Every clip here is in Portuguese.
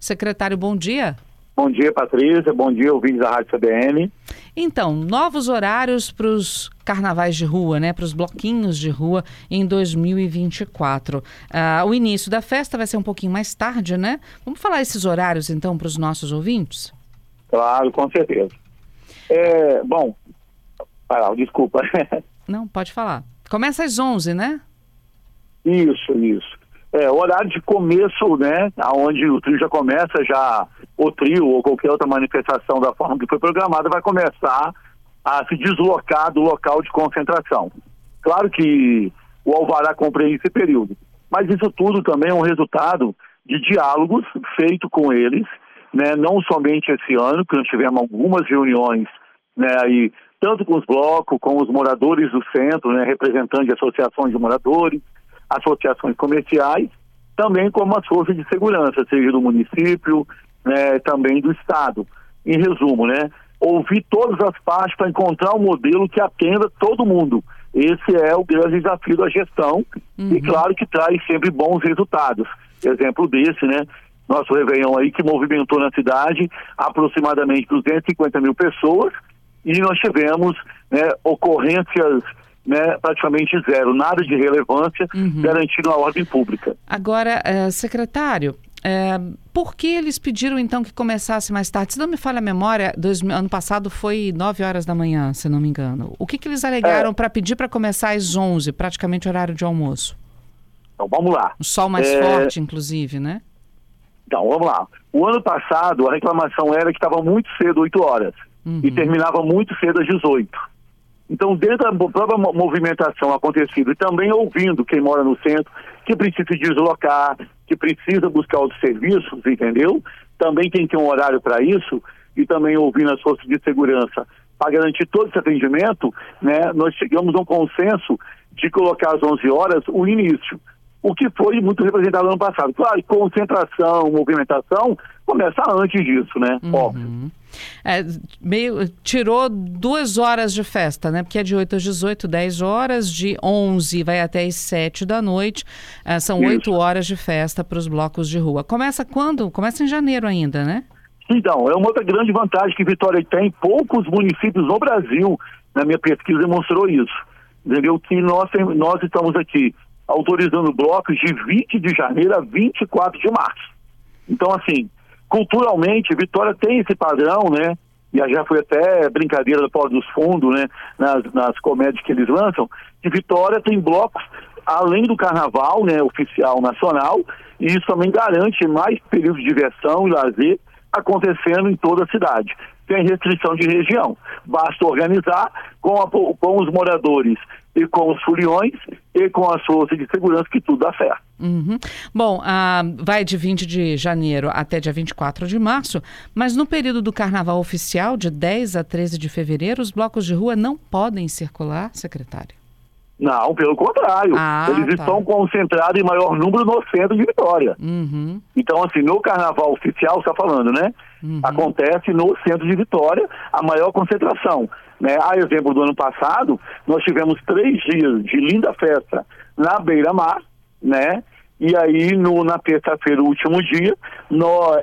Secretário, bom dia. Bom dia, Patrícia. Bom dia, ouvintes da Rádio CBN. Então, novos horários para os carnavais de rua, né? Para os bloquinhos de rua em 2024. Ah, o início da festa vai ser um pouquinho mais tarde, né? Vamos falar esses horários, então, para os nossos ouvintes? Claro, com certeza. É, bom, ah, desculpa. Não, pode falar. Começa às 11, né? Isso, isso. É, o horário de começo, né, aonde o trio já começa, já o trio ou qualquer outra manifestação da forma que foi programada vai começar a se deslocar do local de concentração. Claro que o Alvará compreende esse período, mas isso tudo também é um resultado de diálogos feitos com eles, né, não somente esse ano, que nós tivemos algumas reuniões, né, aí, tanto com os blocos, com os moradores do centro, né, de associações de moradores, associações comerciais, também como as forças de segurança, seja do município, né, também do Estado. Em resumo, né, ouvir todas as partes para encontrar um modelo que atenda todo mundo. Esse é o grande desafio da gestão uhum. e claro que traz sempre bons resultados. Exemplo desse, né, nosso Réveillon aí que movimentou na cidade aproximadamente 250 mil pessoas e nós tivemos né, ocorrências né, praticamente zero, nada de relevância, uhum. garantindo a ordem pública. Agora, é, secretário, é, por que eles pediram então que começasse mais tarde? Se não me falha a memória, dois, ano passado foi 9 horas da manhã, se não me engano. O que, que eles alegaram é. para pedir para começar às 11, praticamente horário de almoço? Então vamos lá. O sol mais é... forte, inclusive, né? Então vamos lá. O ano passado a reclamação era que estava muito cedo, 8 horas, uhum. e terminava muito cedo às 18. Então, dentro da própria movimentação acontecida e também ouvindo quem mora no centro, que precisa se deslocar, que precisa buscar outros serviços, entendeu? Também tem que ter um horário para isso e também ouvindo as forças de segurança para garantir todo esse atendimento, né, nós chegamos a um consenso de colocar às 11 horas o início o que foi muito representado no ano passado. Claro, concentração, movimentação, começa antes disso, né? Uhum. Óbvio. É, meio, tirou duas horas de festa, né? Porque é de 8 às 18, 10 horas, de 11 vai até as 7 da noite. É, são oito horas de festa para os blocos de rua. Começa quando? Começa em janeiro ainda, né? Então, é uma outra grande vantagem que Vitória tem. Poucos municípios no Brasil, na minha pesquisa, demonstrou isso. Entendeu? Que nós, nós estamos aqui autorizando blocos de 20 de janeiro a 24 de março. Então, assim, culturalmente, Vitória tem esse padrão, né? E já foi até brincadeira do Pós dos Fundos, né? Nas, nas comédias que eles lançam, que Vitória tem blocos além do carnaval, né? Oficial nacional, e isso também garante mais períodos de diversão e lazer acontecendo em toda a cidade. Tem restrição de região. Basta organizar com, a, com os moradores e com os foliões e com as forças de segurança que tudo dá certo. Uhum. Bom, ah, vai de 20 de janeiro até dia 24 de março, mas no período do carnaval oficial, de 10 a 13 de fevereiro, os blocos de rua não podem circular, secretário? Não, pelo contrário. Ah, Eles tá. estão concentrados em maior número no centro de Vitória. Uhum. Então, assim, no carnaval oficial, está falando, né? Uhum. Acontece no centro de Vitória a maior concentração. Né? A exemplo do ano passado, nós tivemos três dias de linda festa na beira-mar, né? E aí, no, na terça-feira, o último dia,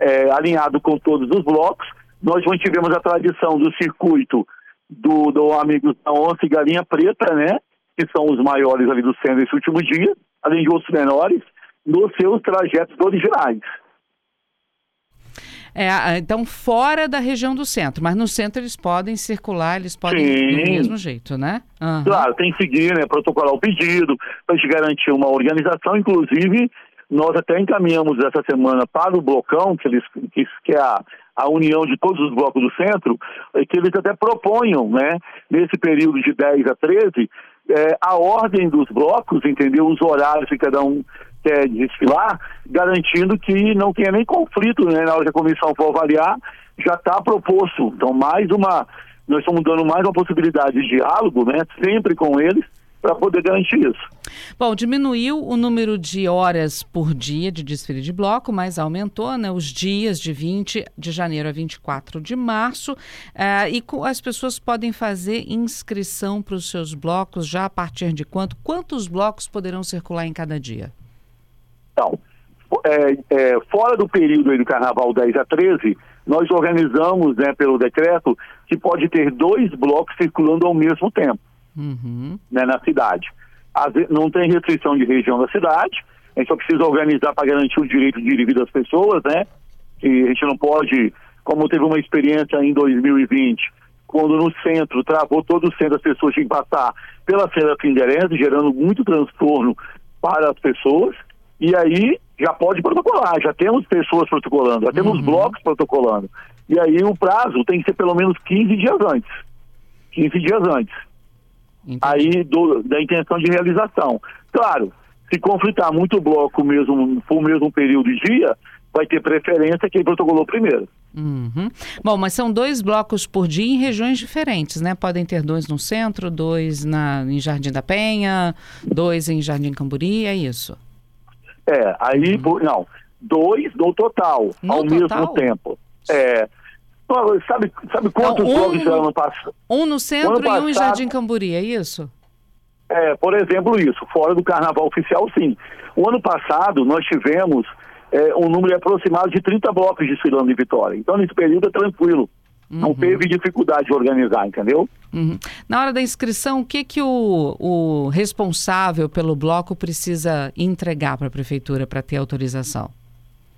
é, alinhado com todos os blocos, nós mantivemos a tradição do circuito do, do Amigos da Onça e Galinha Preta, né? que são os maiores ali do centro nesse último dia, além de outros menores, nos seus trajetos originais. É, então, fora da região do centro, mas no centro eles podem circular, eles podem Sim. do mesmo jeito, né? Uhum. Claro, tem que seguir, né, protocolar o pedido, para gente garantir uma organização, inclusive nós até encaminhamos essa semana para o blocão, que, eles, que, que é a, a união de todos os blocos do centro, que eles até proponham, né, nesse período de 10 a 13, é, a ordem dos blocos, entendeu? Os horários que cada um quer desfilar, garantindo que não tenha nem conflito, né? Na hora que a comissão for avaliar, já está proposto. Então, mais uma, nós estamos dando mais uma possibilidade de diálogo, né? Sempre com eles, para poder garantir isso. Bom, diminuiu o número de horas por dia de desfile de bloco, mas aumentou né, os dias de 20 de janeiro a 24 de março. Uh, e as pessoas podem fazer inscrição para os seus blocos já a partir de quanto? Quantos blocos poderão circular em cada dia? Então, é, é, fora do período do Carnaval 10 a 13, nós organizamos, né, pelo decreto, que pode ter dois blocos circulando ao mesmo tempo uhum. né, na cidade. não tem restrição de região da cidade, a gente só precisa organizar para garantir o direito de ir das pessoas, né? Que a gente não pode, como teve uma experiência em 2020, quando no centro travou todo o centro, as pessoas tinham que passar pela Feira Finderense, gerando muito transtorno para as pessoas. E aí já pode protocolar, já temos pessoas protocolando, já temos uhum. blocos protocolando. E aí o prazo tem que ser pelo menos 15 dias antes. 15 dias antes. Entendi. Aí do, da intenção de realização. Claro, se conflitar muito bloco mesmo por mesmo período de dia, vai ter preferência quem protocolou primeiro. Uhum. Bom, mas são dois blocos por dia em regiões diferentes, né? Podem ter dois no centro, dois na, em Jardim da Penha, dois em Jardim Camburi, é isso? É, aí, uhum. não, dois no total, no ao total? mesmo tempo. É, sabe, sabe quantos então, um, blocos já ano passado? Um no centro e um em Jardim Camburi, é isso? É, por exemplo, isso, fora do carnaval oficial, sim. O ano passado nós tivemos é, um número aproximado de 30 blocos desfilando em Vitória. Então, nesse período é tranquilo. Uhum. Não teve dificuldade de organizar, entendeu? Uhum. Na hora da inscrição, o que, que o, o responsável pelo bloco precisa entregar para a prefeitura para ter autorização?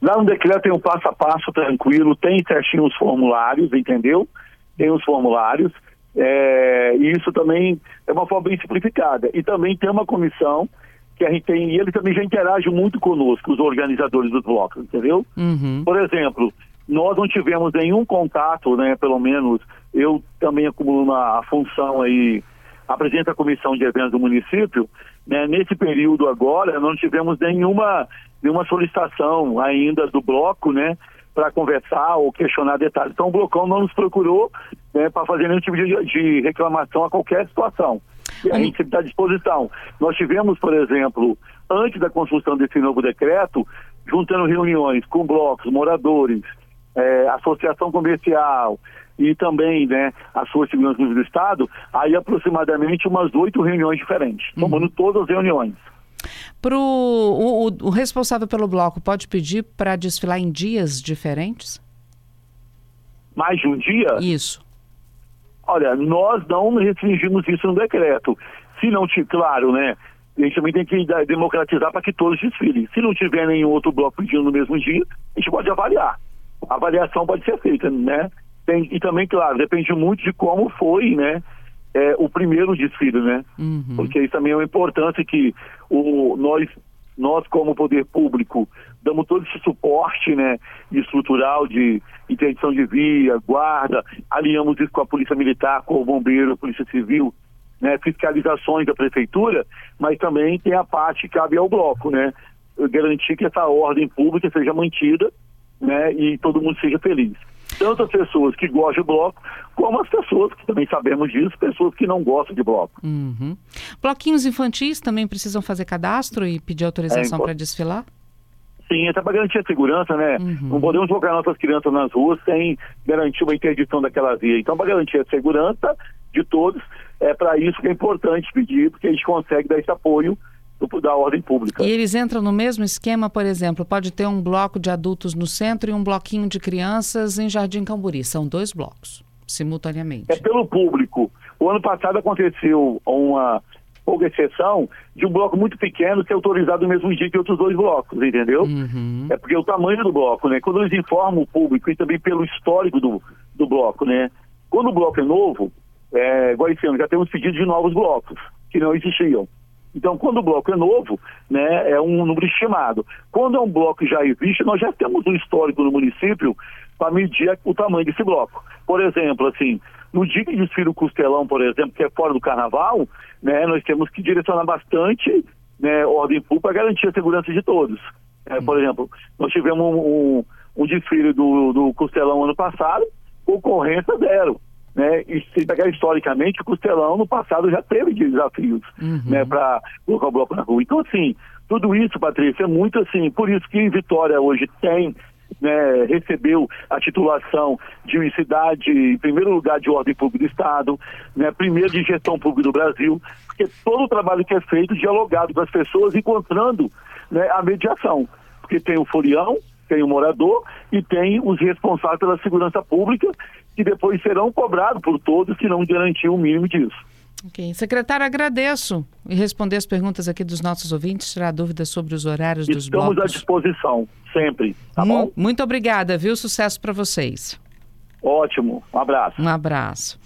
Lá no decreto tem um passo a passo tranquilo, tem certinho os formulários, entendeu? Tem os formulários. É, e isso também é uma forma bem simplificada. E também tem uma comissão que a gente tem, e ele também já interage muito conosco, os organizadores dos blocos, entendeu? Uhum. Por exemplo, nós não tivemos nenhum contato, né, pelo menos, eu também acumulo uma função aí, apresento a comissão de eventos do município, né, nesse período agora, não tivemos nenhuma, nenhuma solicitação ainda do bloco, né, para conversar ou questionar detalhes. Então o Blocão não nos procurou né, para fazer nenhum tipo de, de, reclamação a qualquer situação. E a gente está à disposição. Nós tivemos, por exemplo, antes da construção desse novo decreto, juntando reuniões com blocos, moradores, é, associação comercial e também né, a sua segurança do Estado, aí aproximadamente umas oito reuniões diferentes, uhum. tomando todas as reuniões. Pro, o, o, o responsável pelo bloco pode pedir para desfilar em dias diferentes? Mais de um dia? Isso. Olha, nós não restringimos isso no decreto. Se não tiver, claro, né? A gente também tem que democratizar para que todos desfilem. Se não tiver nenhum outro bloco pedindo no mesmo dia, a gente pode avaliar. A avaliação pode ser feita, né? Tem, e também, claro, depende muito de como foi, né? é, o primeiro desfile, né? Uhum. Porque isso também é uma importância que o, nós, nós, como poder público, damos todo esse suporte né, estrutural de interdição de via, guarda, alinhamos isso com a Polícia Militar, com o Bombeiro, a Polícia Civil, né, fiscalizações da Prefeitura, mas também tem a parte que cabe ao bloco, né? Garantir que essa ordem pública seja mantida né, e todo mundo seja feliz tanto as pessoas que gostam de bloco, como as pessoas que também sabemos disso, pessoas que não gostam de bloco. Uhum. Bloquinhos infantis também precisam fazer cadastro e pedir autorização é, para desfilar? Sim, até para garantir a segurança, né? Uhum. Não podemos colocar nossas crianças nas ruas sem garantir uma interdição daquela via. Então, para garantir a segurança de todos, é para isso que é importante pedir, porque a gente consegue dar esse apoio da ordem pública. E eles entram no mesmo esquema, por exemplo, pode ter um bloco de adultos no centro e um bloquinho de crianças em Jardim Camburi. São dois blocos, simultaneamente. É pelo público. O ano passado aconteceu uma pouca exceção de um bloco muito pequeno ser autorizado no mesmo dia que outros dois blocos, entendeu? Uhum. É porque o tamanho do bloco, né? Quando eles informam o público e também pelo histórico do, do bloco, né? Quando o bloco é novo, é, igual esse ano, já temos pedidos de novos blocos que não existiam. Então, quando o bloco é novo, né, é um número estimado. Quando é um bloco já existe, nós já temos um histórico no município para medir o tamanho desse bloco. Por exemplo, assim, no dia que desfila o Costelão, por exemplo, que é fora do carnaval, né, nós temos que direcionar bastante né, ordem pública para garantir a segurança de todos. É, por exemplo, nós tivemos um, um, um desfile do, do Costelão ano passado, ocorrência zero né? E se pegar historicamente, o Costelão no passado já teve desafios, uhum. né, para colocar o bloco na rua. Então, assim, tudo isso, Patrícia, é muito assim, por isso que Vitória hoje tem né, recebeu a titulação de cidade, em primeiro lugar, de ordem pública do Estado, né, primeiro de gestão pública do Brasil, porque todo o trabalho que é feito dialogado com as pessoas, encontrando né, a mediação. porque tem o folião, tem o morador e tem os responsáveis pela segurança pública, que depois serão cobrados por todos se não garantir o mínimo disso. Ok. Secretário, agradeço e responder as perguntas aqui dos nossos ouvintes, tirar dúvidas sobre os horários Estamos dos blocos. Estamos à disposição, sempre. Tá bom? Muito obrigada, viu? Sucesso para vocês. Ótimo. Um abraço. Um abraço.